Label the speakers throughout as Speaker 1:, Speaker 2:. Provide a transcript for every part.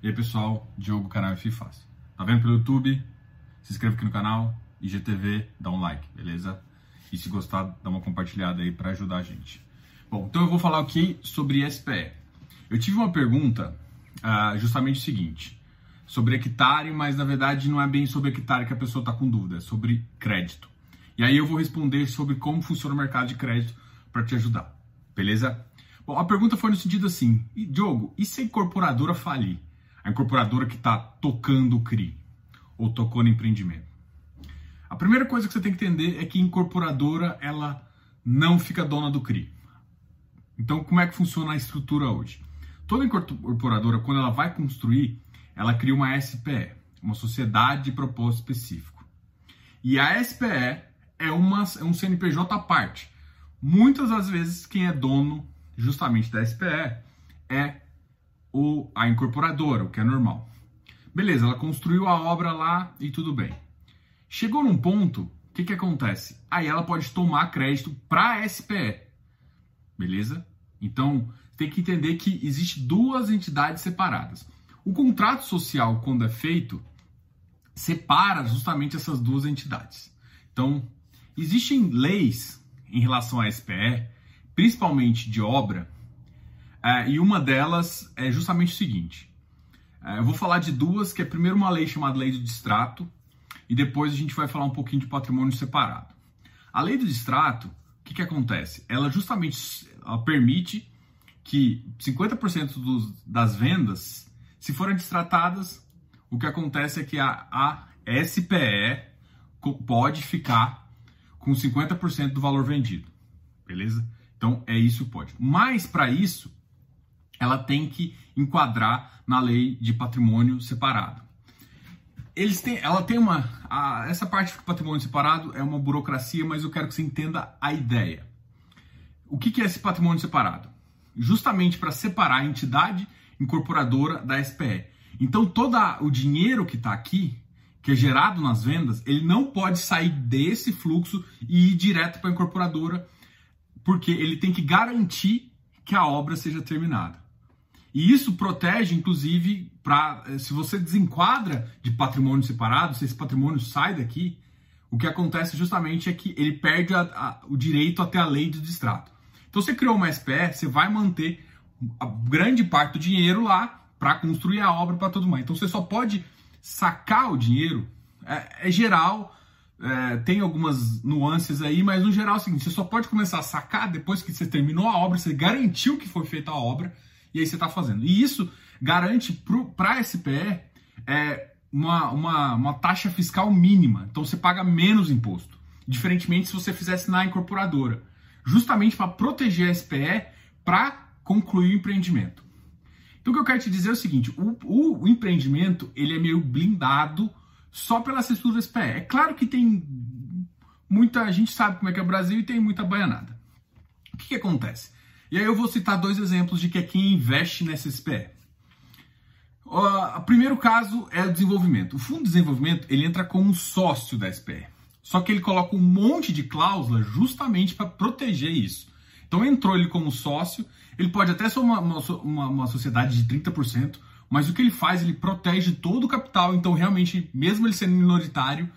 Speaker 1: E aí pessoal, Diogo, canal F Fácil. Tá vendo pelo YouTube? Se inscreve aqui no canal, IGTV, dá um like, beleza? E se gostar, dá uma compartilhada aí para ajudar a gente. Bom, então eu vou falar aqui sobre SPE. Eu tive uma pergunta uh, justamente o seguinte, sobre hectare, mas na verdade não é bem sobre hectare que a pessoa está com dúvida, é sobre crédito. E aí eu vou responder sobre como funciona o mercado de crédito para te ajudar, beleza? Bom, a pergunta foi no sentido assim, Diogo, e se a incorporadora falir? A incorporadora que está tocando o CRI ou tocou no empreendimento. A primeira coisa que você tem que entender é que a incorporadora ela não fica dona do CRI. Então, como é que funciona a estrutura hoje? Toda incorporadora, quando ela vai construir, ela cria uma SPE, uma sociedade de propósito específico. E a SPE é, uma, é um CNPJ à parte. Muitas das vezes, quem é dono justamente da SPE é o, a incorporadora, o que é normal. Beleza, ela construiu a obra lá e tudo bem. Chegou num ponto, o que, que acontece? Aí ela pode tomar crédito para a SPE. Beleza? Então, tem que entender que existe duas entidades separadas. O contrato social, quando é feito, separa justamente essas duas entidades. Então, existem leis em relação à SPE, principalmente de obra, é, e uma delas é justamente o seguinte: é, eu vou falar de duas, que é primeiro uma lei chamada Lei do Distrato, e depois a gente vai falar um pouquinho de patrimônio separado. A Lei do Distrato, o que, que acontece? Ela justamente ela permite que 50% dos, das vendas, se forem distratadas, o que acontece é que a, a SPE pode ficar com 50% do valor vendido. Beleza? Então é isso pode. Mas para isso, ela tem que enquadrar na lei de patrimônio separado. Eles têm, ela tem uma. A, essa parte do patrimônio separado é uma burocracia, mas eu quero que você entenda a ideia. O que, que é esse patrimônio separado? Justamente para separar a entidade incorporadora da SPE. Então, todo o dinheiro que está aqui, que é gerado nas vendas, ele não pode sair desse fluxo e ir direto para a incorporadora, porque ele tem que garantir que a obra seja terminada. E isso protege, inclusive, para eh, se você desenquadra de patrimônio separado, se esse patrimônio sai daqui, o que acontece justamente é que ele perde a, a, o direito até a lei de distrato. Então, você criou uma SPE, você vai manter a grande parte do dinheiro lá para construir a obra para todo mundo. Então, você só pode sacar o dinheiro, é, é geral, é, tem algumas nuances aí, mas no geral é o seguinte: você só pode começar a sacar depois que você terminou a obra, você garantiu que foi feita a obra e aí você está fazendo. E isso garante para a SPE é, uma, uma, uma taxa fiscal mínima. Então você paga menos imposto. Diferentemente se você fizesse na incorporadora. Justamente para proteger a SPE para concluir o empreendimento. Então o que eu quero te dizer é o seguinte: o, o, o empreendimento ele é meio blindado só pela estrutura SPE. É claro que tem muita. Gente sabe como é que é o Brasil e tem muita baianada. O que, que acontece? E aí eu vou citar dois exemplos de que é quem investe nessa SPE. O primeiro caso é o desenvolvimento. O fundo de desenvolvimento ele entra como sócio da SPE. Só que ele coloca um monte de cláusula justamente para proteger isso. Então entrou ele como sócio, ele pode até ser uma, uma, uma, sociedade de 30%, mas o que ele faz, ele protege todo o capital, então realmente, mesmo ele sendo minoritário,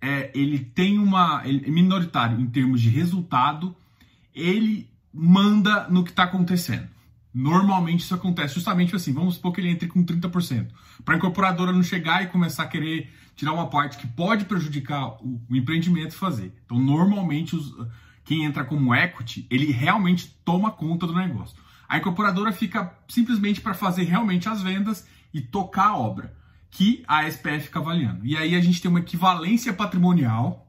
Speaker 1: é, ele tem uma. Ele é minoritário em termos de resultado, ele manda no que está acontecendo. Normalmente isso acontece justamente assim, vamos supor que ele entre com 30%. Para a incorporadora não chegar e começar a querer tirar uma parte que pode prejudicar o, o empreendimento fazer. Então, normalmente, os, quem entra como equity, ele realmente toma conta do negócio. A incorporadora fica simplesmente para fazer realmente as vendas e tocar a obra, que a SPF fica avaliando. E aí a gente tem uma equivalência patrimonial,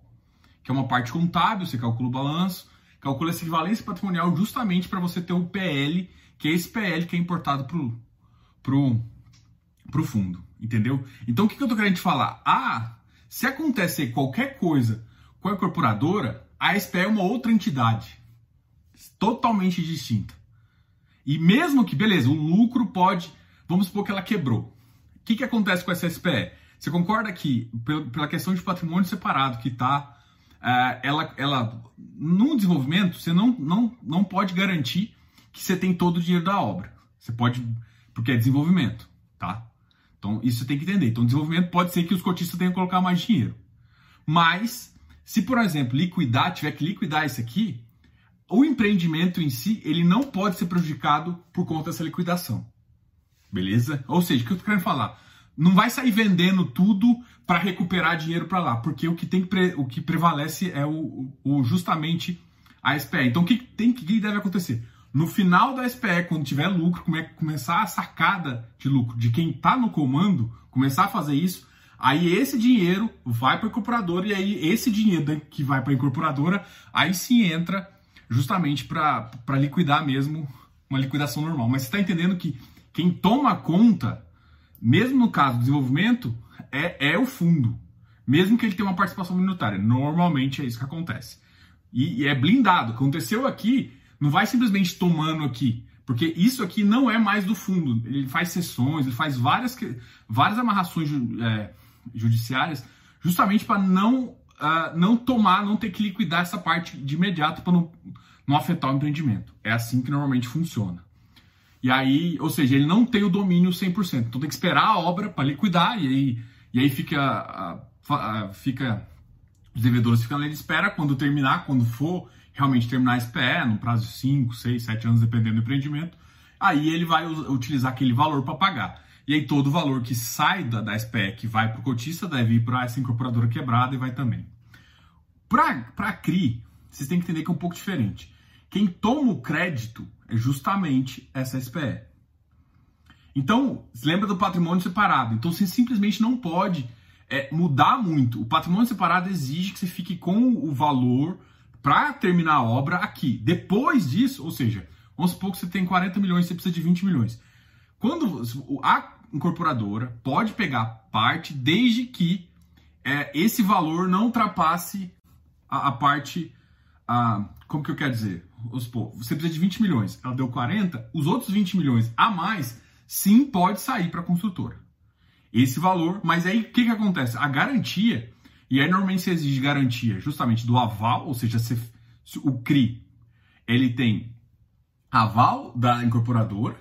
Speaker 1: que é uma parte contábil, você calcula o balanço, calcula essa equivalência patrimonial justamente para você ter o PL, que é esse PL que é importado pro, pro, pro fundo, entendeu? Então o que, que eu tô querendo te falar? Ah, se acontecer qualquer coisa com a incorporadora, a SPE é uma outra entidade, totalmente distinta. E mesmo que, beleza, o lucro pode, vamos supor que ela quebrou. O que, que acontece com essa SPE? Você concorda que, pela questão de patrimônio separado que está uh, ela, ela, no desenvolvimento, você não, não, não pode garantir que você tem todo o dinheiro da obra. Você pode, porque é desenvolvimento, tá? Então, isso você tem que entender. Então, desenvolvimento pode ser que os cotistas tenham que colocar mais dinheiro. Mas, se, por exemplo, liquidar, tiver que liquidar isso aqui, o empreendimento em si, ele não pode ser prejudicado por conta dessa liquidação. Beleza? Ou seja, o que eu tô querendo falar? Não vai sair vendendo tudo para recuperar dinheiro para lá, porque o que tem que o que prevalece é o, o justamente a SPE. Então o que tem que deve acontecer? No final da SPE, quando tiver lucro, come, começar a sacada de lucro de quem está no comando, começar a fazer isso, aí esse dinheiro vai para a incorporadora e aí esse dinheiro que vai para a incorporadora, aí sim entra justamente para liquidar mesmo uma liquidação normal. Mas você está entendendo que quem toma conta, mesmo no caso do desenvolvimento, é, é o fundo. Mesmo que ele tenha uma participação minoritária. Normalmente é isso que acontece. E, e é blindado. Aconteceu aqui, não vai simplesmente tomando aqui. Porque isso aqui não é mais do fundo. Ele faz sessões, ele faz várias, várias amarrações é, judiciárias justamente para não, uh, não tomar, não ter que liquidar essa parte de imediato para não, não afetar o empreendimento. É assim que normalmente funciona. E aí, ou seja, ele não tem o domínio 100%. Então tem que esperar a obra para liquidar e aí, e aí fica, a, a, fica os devedores ficam ali de espera quando terminar, quando for realmente terminar a SPE, no prazo de 5, 6, 7 anos, dependendo do empreendimento, aí ele vai utilizar aquele valor para pagar. E aí todo o valor que sai da, da SPE, que vai para o cotista, deve ir para essa incorporadora quebrada e vai também. Para a CRI, vocês têm que entender que é um pouco diferente. Quem toma o crédito é justamente essa SPE. Então, lembra do patrimônio separado. Então, você simplesmente não pode é, mudar muito. O patrimônio separado exige que você fique com o valor para terminar a obra aqui. Depois disso, ou seja, vamos supor que você tem 40 milhões, você precisa de 20 milhões. Quando a incorporadora pode pegar parte desde que é, esse valor não ultrapasse a, a parte. Como que eu quero dizer? Supor, você precisa de 20 milhões, ela deu 40, os outros 20 milhões a mais, sim, pode sair para a construtora. Esse valor, mas aí o que, que acontece? A garantia, e aí normalmente se exige garantia justamente do aval, ou seja, se, se o CRI ele tem aval da incorporadora,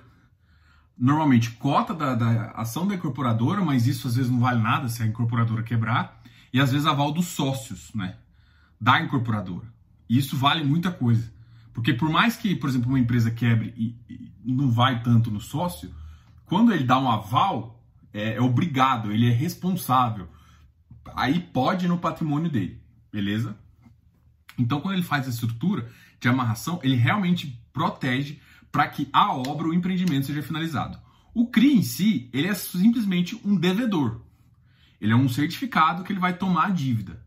Speaker 1: normalmente cota da, da, ação da incorporadora, mas isso às vezes não vale nada se a incorporadora quebrar, e às vezes aval dos sócios, né, da incorporadora. E isso vale muita coisa. Porque por mais que, por exemplo, uma empresa quebre e, e não vai tanto no sócio, quando ele dá um aval, é, é obrigado, ele é responsável. Aí pode no patrimônio dele, beleza? Então, quando ele faz a estrutura de amarração, ele realmente protege para que a obra, o empreendimento seja finalizado. O CRI em si, ele é simplesmente um devedor. Ele é um certificado que ele vai tomar a dívida.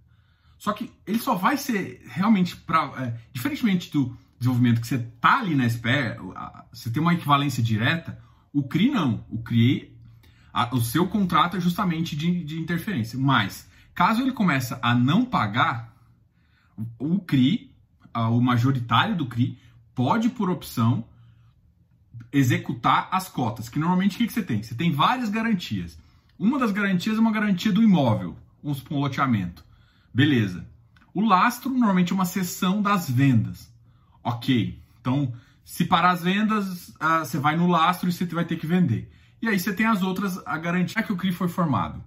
Speaker 1: Só que ele só vai ser realmente para, é, diferentemente do desenvolvimento que você tá ali na SPE, você tem uma equivalência direta. O CRI não. O CRI, a, o seu contrato é justamente de, de interferência. Mas caso ele comece a não pagar, o CRI, a, o majoritário do CRI, pode por opção executar as cotas, que normalmente o que, que você tem? Você tem várias garantias. Uma das garantias é uma garantia do imóvel, um loteamento. Beleza. O lastro normalmente é uma seção das vendas. Ok. Então, se parar as vendas, uh, você vai no lastro e você vai ter que vender. E aí você tem as outras, a garantia que o CRI foi formado.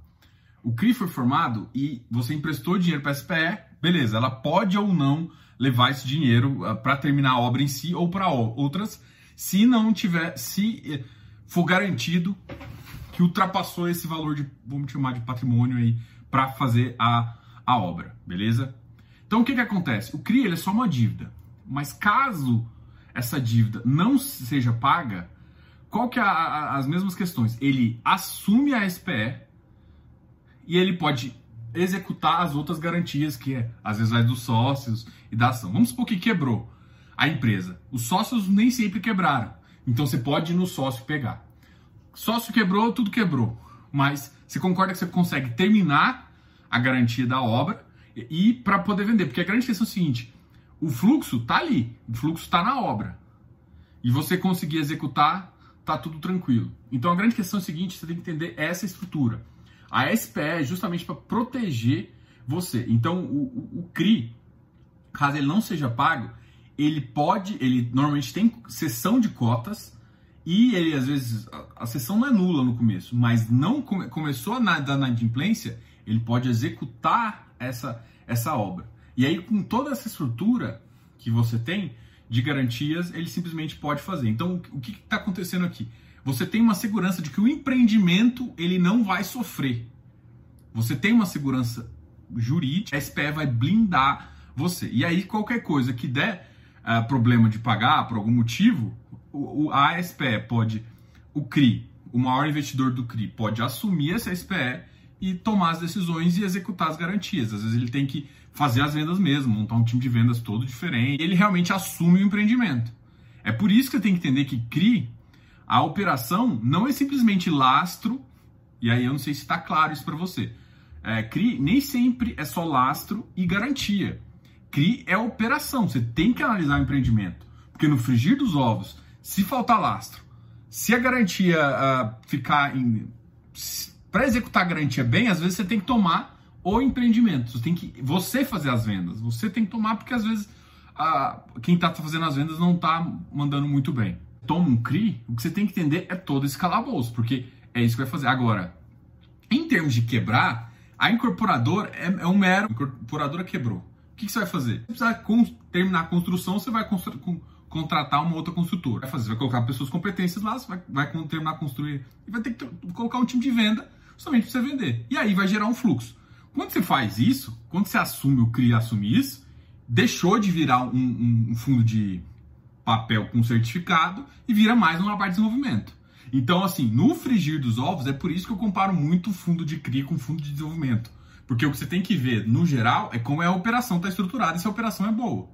Speaker 1: O CRI foi formado e você emprestou dinheiro para a SPE, beleza, ela pode ou não levar esse dinheiro ah, para terminar a obra em si ou para outras se não tiver, se eh, for garantido que ultrapassou esse valor de, vamos chamar de patrimônio aí, para fazer a, a obra, beleza? Então o que, que acontece? O CRI é só uma dívida, mas caso essa dívida não seja paga, qual que é a, a, as mesmas questões? Ele assume a SPE e ele pode executar as outras garantias que é, às vezes dos sócios e da ação. Vamos supor que quebrou a empresa. Os sócios nem sempre quebraram. Então você pode ir no sócio pegar. Sócio quebrou, tudo quebrou. Mas você concorda que você consegue terminar a garantia da obra e para poder vender. Porque a grande questão é o seguinte: o fluxo tá ali, o fluxo está na obra. E você conseguir executar, tá tudo tranquilo. Então a grande questão é o seguinte: você tem que entender essa estrutura. A SPE é justamente para proteger você. Então o, o, o CRI, caso ele não seja pago, ele pode, ele normalmente tem sessão de cotas e ele às vezes a, a sessão não é nula no começo, mas não come, começou na da inadimplência, ele pode executar essa essa obra. E aí com toda essa estrutura que você tem de garantias, ele simplesmente pode fazer. Então o que está acontecendo aqui? Você tem uma segurança de que o empreendimento ele não vai sofrer. Você tem uma segurança jurídica, a SPE vai blindar você. E aí qualquer coisa que der uh, problema de pagar por algum motivo, o, o, a SPE pode, o CRI, o maior investidor do CRI, pode assumir essa SPE e tomar as decisões e executar as garantias. Às vezes ele tem que fazer as vendas mesmo, montar um time de vendas todo diferente. Ele realmente assume o empreendimento. É por isso que eu tenho que entender que CRI, a operação não é simplesmente lastro, e aí eu não sei se está claro isso para você. É, CRI nem sempre é só lastro e garantia. CRI é operação, você tem que analisar o empreendimento. Porque no frigir dos ovos, se faltar lastro, se a garantia uh, ficar em. Para executar a garantia bem, às vezes você tem que tomar o empreendimento. Você tem que você fazer as vendas. Você tem que tomar porque às vezes uh, quem está fazendo as vendas não está mandando muito bem. Toma um CRI, o que você tem que entender é todo esse calabouço, porque é isso que vai fazer. Agora, em termos de quebrar, a incorporadora é, é um mero. A incorporadora quebrou. O que, que você vai fazer? Você precisa terminar a construção, você vai contratar uma outra construtora. Vai fazer, vai colocar pessoas competentes lá, você vai, vai terminar a construir e vai ter que colocar um time de venda justamente para você vender. E aí vai gerar um fluxo. Quando você faz isso, quando você assume o CRI assume isso, deixou de virar um, um, um fundo de papel com certificado e vira mais uma parte de desenvolvimento. Então, assim, no frigir dos ovos, é por isso que eu comparo muito fundo de CRI com fundo de desenvolvimento. Porque o que você tem que ver, no geral, é como é a operação está estruturada e se a operação é boa.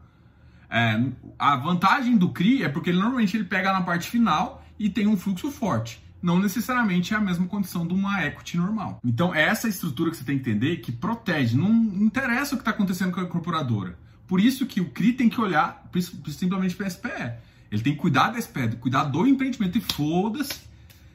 Speaker 1: É, a vantagem do CRI é porque ele, normalmente ele pega na parte final e tem um fluxo forte. Não necessariamente é a mesma condição de uma equity normal. Então, é essa estrutura que você tem que entender que protege. Não interessa o que está acontecendo com a incorporadora. Por isso que o CRI tem que olhar simplesmente para a SPE. Ele tem que cuidar da SPE, cuidar do empreendimento e foda-se.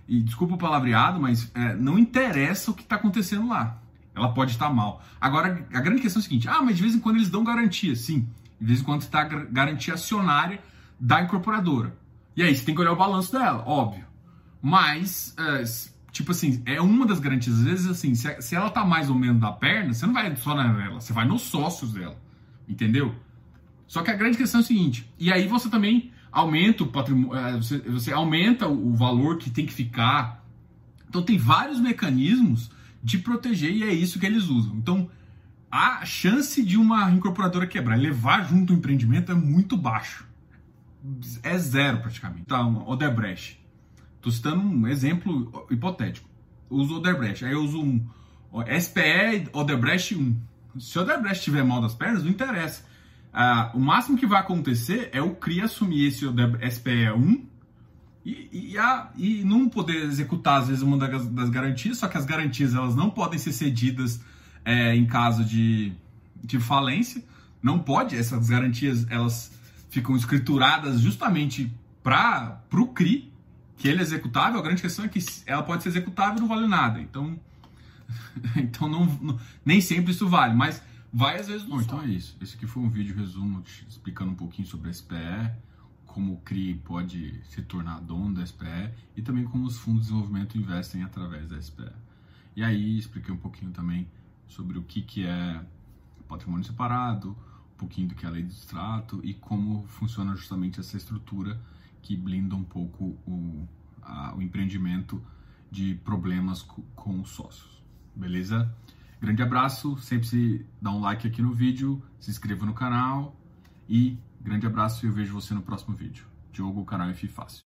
Speaker 1: E desculpa o palavreado, mas é, não interessa o que está acontecendo lá. Ela pode estar mal. Agora, a grande questão é a seguinte: ah, mas de vez em quando eles dão garantia. Sim, de vez em quando está garantia acionária da incorporadora. E aí você tem que olhar o balanço dela, óbvio. Mas, é, tipo assim, é uma das garantias. Às vezes, assim, se, se ela tá mais ou menos da perna, você não vai só nela, você vai nos sócios dela. Entendeu? Só que a grande questão é o seguinte: e aí você também aumenta o patrimônio, é, você, você aumenta o valor que tem que ficar. Então tem vários mecanismos de proteger e é isso que eles usam. Então, a chance de uma incorporadora quebrar levar junto o empreendimento é muito baixo. É zero praticamente. Tá, uma Odebrecht. Estou citando um exemplo hipotético. uso Odebrecht. Aí eu uso um SPE Odebrecht 1. Se o Odebrecht tiver mal das pernas, não interessa. Ah, o máximo que vai acontecer é o CRI assumir esse SPE 1 e, e, a, e não poder executar, às vezes, uma das, das, garantias, só que as garantias elas não podem ser cedidas é, em caso de, de falência. Não pode, essas garantias elas ficam escrituradas justamente para o CRI, que ele é executável. A grande questão é que ela pode ser executável e não vale nada. Então, então não, não, nem sempre isso vale, mas vai às vezes. Bom, então é isso. Esse aqui foi um vídeo resumo explicando um pouquinho sobre a SPE como o CRI pode se tornar dono da SPE e também como os fundos de desenvolvimento investem através da SPE. E aí expliquei um pouquinho também sobre o que, que é patrimônio separado, um pouquinho do que é a lei do extrato e como funciona justamente essa estrutura que blinda um pouco o, a, o empreendimento de problemas com, com os sócios. Beleza? Grande abraço, sempre se dá um like aqui no vídeo, se inscreva no canal e Grande abraço e eu vejo você no próximo vídeo. Diogo, canal F Fácil.